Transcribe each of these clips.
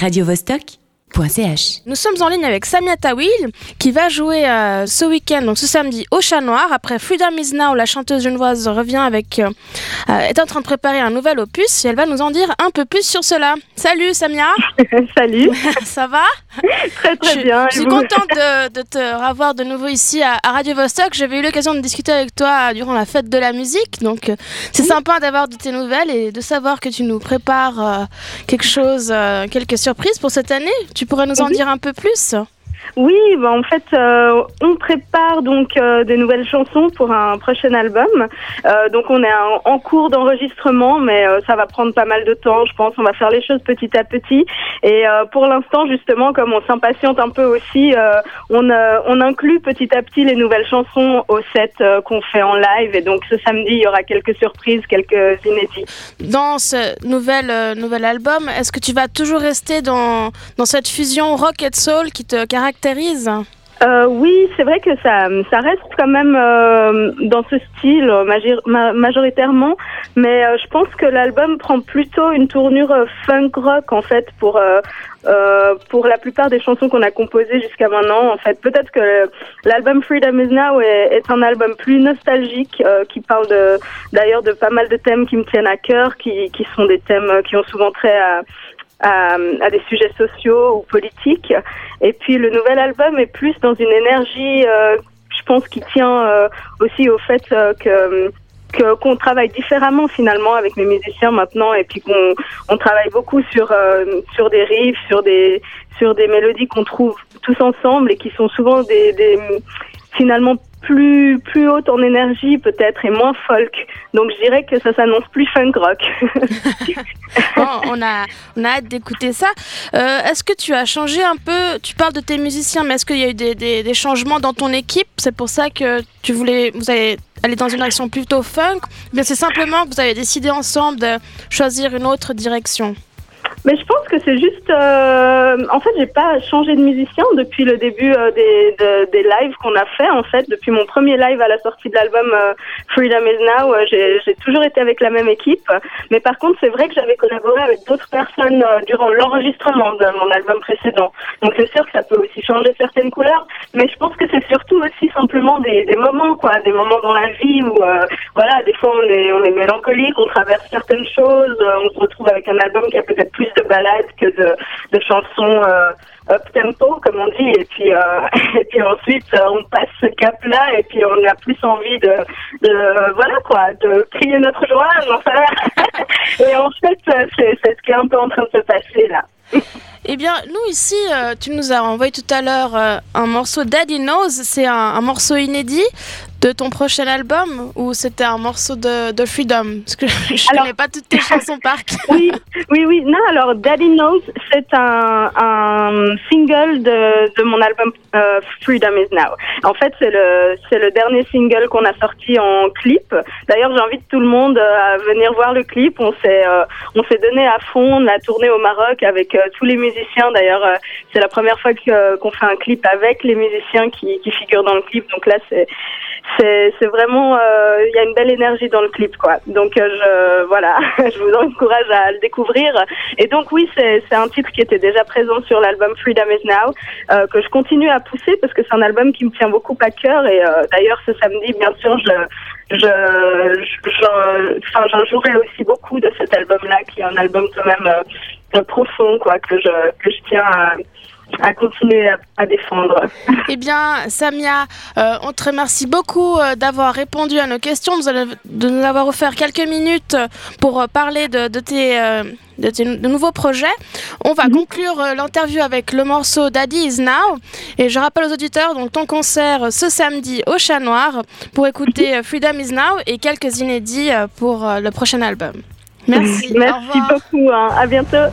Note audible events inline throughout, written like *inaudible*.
radiovostok.ch. Nous sommes en ligne avec Samia Tawil qui va jouer euh, ce week-end, donc ce samedi, au Chat Noir. Après Freedom is Now, la chanteuse genevoise revient avec, euh, euh, est en train de préparer un nouvel opus et elle va nous en dire un peu plus sur cela. Salut Samia, *laughs* Salut, *laughs* ça va? Très très Je- bien. Je suis contente de, *laughs* de te revoir de nouveau ici à, à Radio Vostok. J'avais eu l'occasion de discuter avec toi durant la fête de la musique, donc c'est sympa d'avoir de tes nouvelles et de savoir que tu nous prépares euh, quelque chose, euh, quelques surprises pour cette année. Tu pourrais nous en dire un peu plus? Oui, bah, en fait, euh, on prépare donc euh, des nouvelles chansons pour un prochain album. Euh, donc on est en, cours d'enregistrement, mais euh, ça va prendre pas mal de temps, je pense. On va faire les choses petit à petit. Et euh, pour l'instant, justement, comme on s'impatiente un peu aussi, euh, on, on inclut petit à petit les nouvelles chansons au set qu'on fait en live. Et donc ce samedi, il y aura quelques surprises, quelques inédits. Dans ce nouvel, nouvel album. Est-ce que tu vas toujours rester dans, dans cette fusion rock et soul qui te caractérise Euh, oui, c'est vrai que ça, ça reste quand même euh, dans ce style euh, majoritairement, mais je pense que l'album prend plutôt une tournure funk rock en fait pour pour la plupart des chansons qu'on a composées jusqu'à maintenant. En fait, peut-être que l'album Freedom Is Now est, un album plus nostalgique qui parle d'ailleurs de pas mal de thèmes qui me tiennent à cœur, qui qui sont des thèmes qui ont souvent trait à à, à des sujets sociaux ou politiques. Et puis le nouvel album est plus dans une énergie, euh, je pense, qui tient euh, aussi au fait euh, que qu'on travaille différemment finalement avec les musiciens maintenant et puis qu'on on travaille beaucoup sur euh, sur des riffs, sur des sur des mélodies qu'on trouve tous ensemble et qui sont souvent des, des finalement plus plus hautes en énergie peut-être et moins folk. Donc je dirais que ça s'annonce plus funk rock. *laughs* On, a, hâte d'écouter ça. Euh, est-ce que tu as changé un peu Tu parles de tes musiciens, mais est-ce qu'il y a eu des, changements dans ton équipe? C'est pour ça que tu voulais, vous allez aller dans une direction plutôt funk Bien, c'est simplement que vous avez décidé ensemble de choisir une autre direction? Mais je pense que c'est juste. euh, en fait, j'ai pas changé de musicien depuis le début euh, des, de- des lives qu'on a fait. En fait, depuis mon premier live à la sortie de l'album euh, Freedom Is Now, euh, j'ai toujours été avec la même équipe. Mais par contre, c'est vrai que j'avais collaboré avec d'autres personnes euh, durant l'enregistrement de mon album précédent. Donc c'est sûr que ça peut aussi changer certaines couleurs. Mais je pense que c'est surtout aussi simplement des, des moments, quoi, des moments dans la vie où, euh, voilà, des fois on est, on est mélancolique, on traverse certaines choses, on se retrouve avec un album qui a peut-être plus de ballades que de, de chansons euh, up tempo, comme on dit, et puis, euh, *laughs* et puis ensuite euh, on passe ce cap-là, et puis on a plus envie de, de voilà quoi, de crier notre joie, rien. *laughs* et en fait, c'est ce qui est un peu en train de se passer là. *laughs* Eh bien, nous ici, tu nous as envoyé tout à l'heure un morceau Daddy Knows. C'est un morceau inédit de ton prochain album ou c'était un morceau de, de Freedom? Parce que *laughs* je Alors- connais pas toutes tes chansons par. *laughs* Oui, oui, oui. Non, alors Daddy Knows, c'est un, un single de, de mon album euh, Freedom Is Now. En fait, c'est le c'est le dernier single qu'on a sorti en clip. D'ailleurs, j'invite tout le monde euh, à venir voir le clip. On s'est euh, on s'est donné à fond. On a tourné au Maroc avec euh, tous les musiciens. D'ailleurs, euh, c'est la première fois que- qu'on fait un clip avec les musiciens qui, qui figurent dans le clip. Donc là, c'est c'est vraiment euh, il y a une belle énergie dans le clip quoi. Donc euh, je voilà *laughs* je vous encourage à le découvrir. Et donc oui c'est un titre qui était déjà présent sur l'album Freedom Is Now euh, que je continue à pousser parce que c'est un album qui me tient beaucoup à cœur. Et euh, d'ailleurs ce samedi bien sûr je je enfin, j'en jouerai aussi beaucoup de cet album là qui est un album quand même euh, profond quoi que je que je tiens à à continuer à, à défendre. Eh bien, Samia, euh, on te remercie beaucoup euh, d'avoir répondu à nos questions, de nous avoir- offert quelques minutes pour euh, parler de, de tes, de tes de nouveaux projets. On va conclure euh, l'interview avec le morceau Daddy Is Now. Et je rappelle aux auditeurs donc ton concert ce samedi au Chat Noir pour écouter Freedom Is Now et quelques inédits pour le prochain album. Merci. Merci beaucoup. Hein. À bientôt.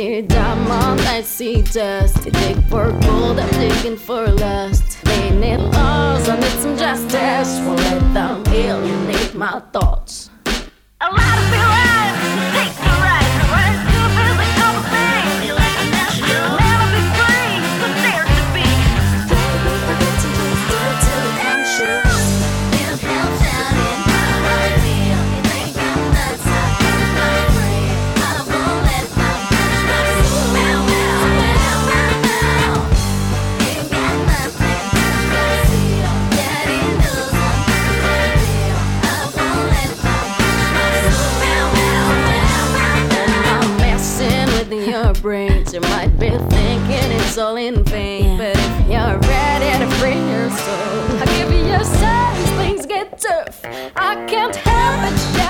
see diamond, I see dust. They dig for gold, I'm digging for lust. They need laws, I need some justice. Won't let them heal, you need my thoughts. you might be thinking it's all in vain. Yeah. But if you're ready to free your soul, I'll give you your signs. Things get tough. I can't help it.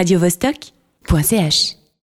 radiovostok.ch